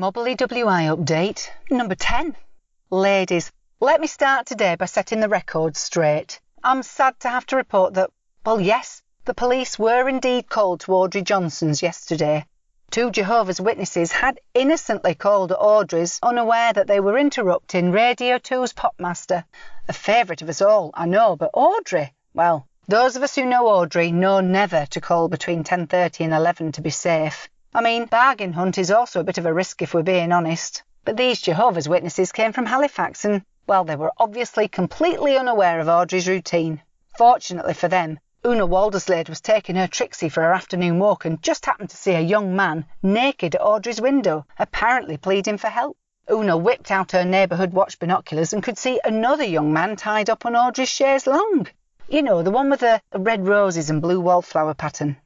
Mobley WI update number 10. Ladies, let me start today by setting the record straight. I'm sad to have to report that, well, yes, the police were indeed called to Audrey Johnson's yesterday. Two Jehovah's Witnesses had innocently called at Audrey's, unaware that they were interrupting Radio 2's Popmaster. A favourite of us all, I know, but Audrey, well, those of us who know Audrey know never to call between 10.30 and 11 to be safe. I mean, bargain hunt is also a bit of a risk if we're being honest. But these Jehovah's Witnesses came from Halifax and, well, they were obviously completely unaware of Audrey's routine. Fortunately for them, Una Walderslade was taking her Trixie for her afternoon walk and just happened to see a young man naked at Audrey's window, apparently pleading for help. Una whipped out her neighbourhood watch binoculars and could see another young man tied up on Audrey's chaise longue. You know, the one with the red roses and blue wallflower pattern.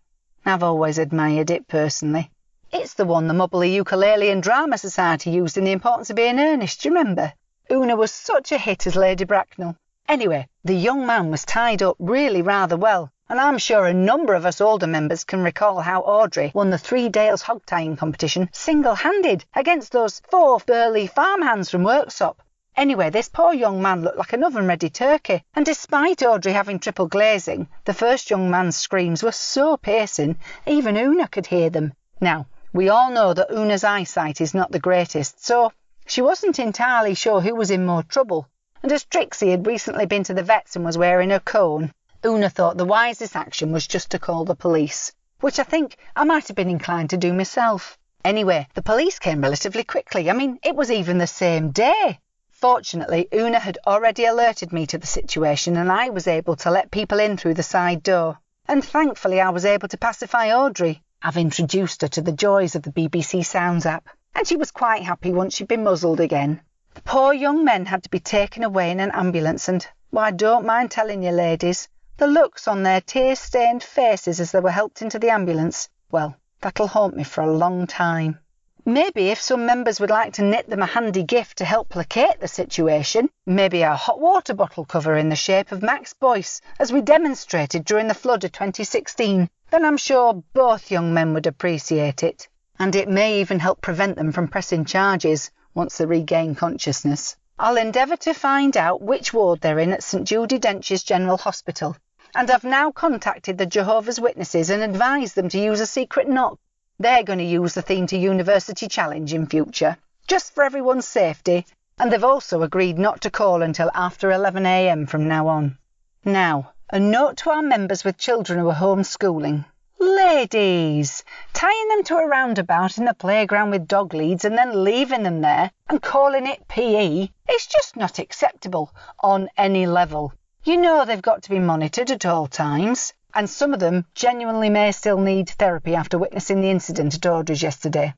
I've always admired it personally. It's the one the Mobley Ukulele and Drama Society used in The Importance of Being Earnest, do you remember? Una was such a hit as Lady Bracknell. Anyway, the young man was tied up really rather well, and I'm sure a number of us older members can recall how Audrey won the Three Dales hog tying competition single-handed against those four burly farmhands from Worksop. Anyway, this poor young man looked like an oven-ready turkey, and despite Audrey having triple glazing, the first young man's screams were so piercing, even Una could hear them. Now, we all know that Una's eyesight is not the greatest, so she wasn't entirely sure who was in more trouble. And as Trixie had recently been to the vet's and was wearing her cone, Una thought the wisest action was just to call the police, which I think I might have been inclined to do myself. Anyway, the police came relatively quickly. I mean, it was even the same day. Fortunately, Una had already alerted me to the situation and I was able to let people in through the side door. And thankfully I was able to pacify Audrey, I've introduced her to the joys of the BBC Sounds app, and she was quite happy once she'd been muzzled again. The poor young men had to be taken away in an ambulance, and, well, I don't mind telling you, ladies, the looks on their tear-stained faces as they were helped into the ambulance, well, that'll haunt me for a long time. Maybe if some members would like to knit them a handy gift to help placate the situation, maybe a hot water bottle cover in the shape of Max Boyce, as we demonstrated during the flood of 2016, then I'm sure both young men would appreciate it. And it may even help prevent them from pressing charges once they regain consciousness. I'll endeavour to find out which ward they're in at St Judi Dench's General Hospital, and I've now contacted the Jehovah's Witnesses and advised them to use a secret knock they're going to use the theme to University Challenge in future, just for everyone's safety, and they've also agreed not to call until after 11am from now on. Now, a note to our members with children who are homeschooling. Ladies, tying them to a roundabout in the playground with dog leads and then leaving them there and calling it PE is just not acceptable on any level. You know they've got to be monitored at all times and some of them genuinely may still need therapy after witnessing the incident at Audrey's yesterday.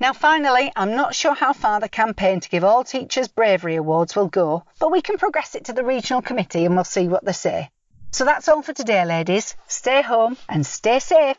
Now, finally, I'm not sure how far the campaign to give all teachers bravery awards will go, but we can progress it to the regional committee and we'll see what they say. So that's all for today, ladies. Stay home and stay safe.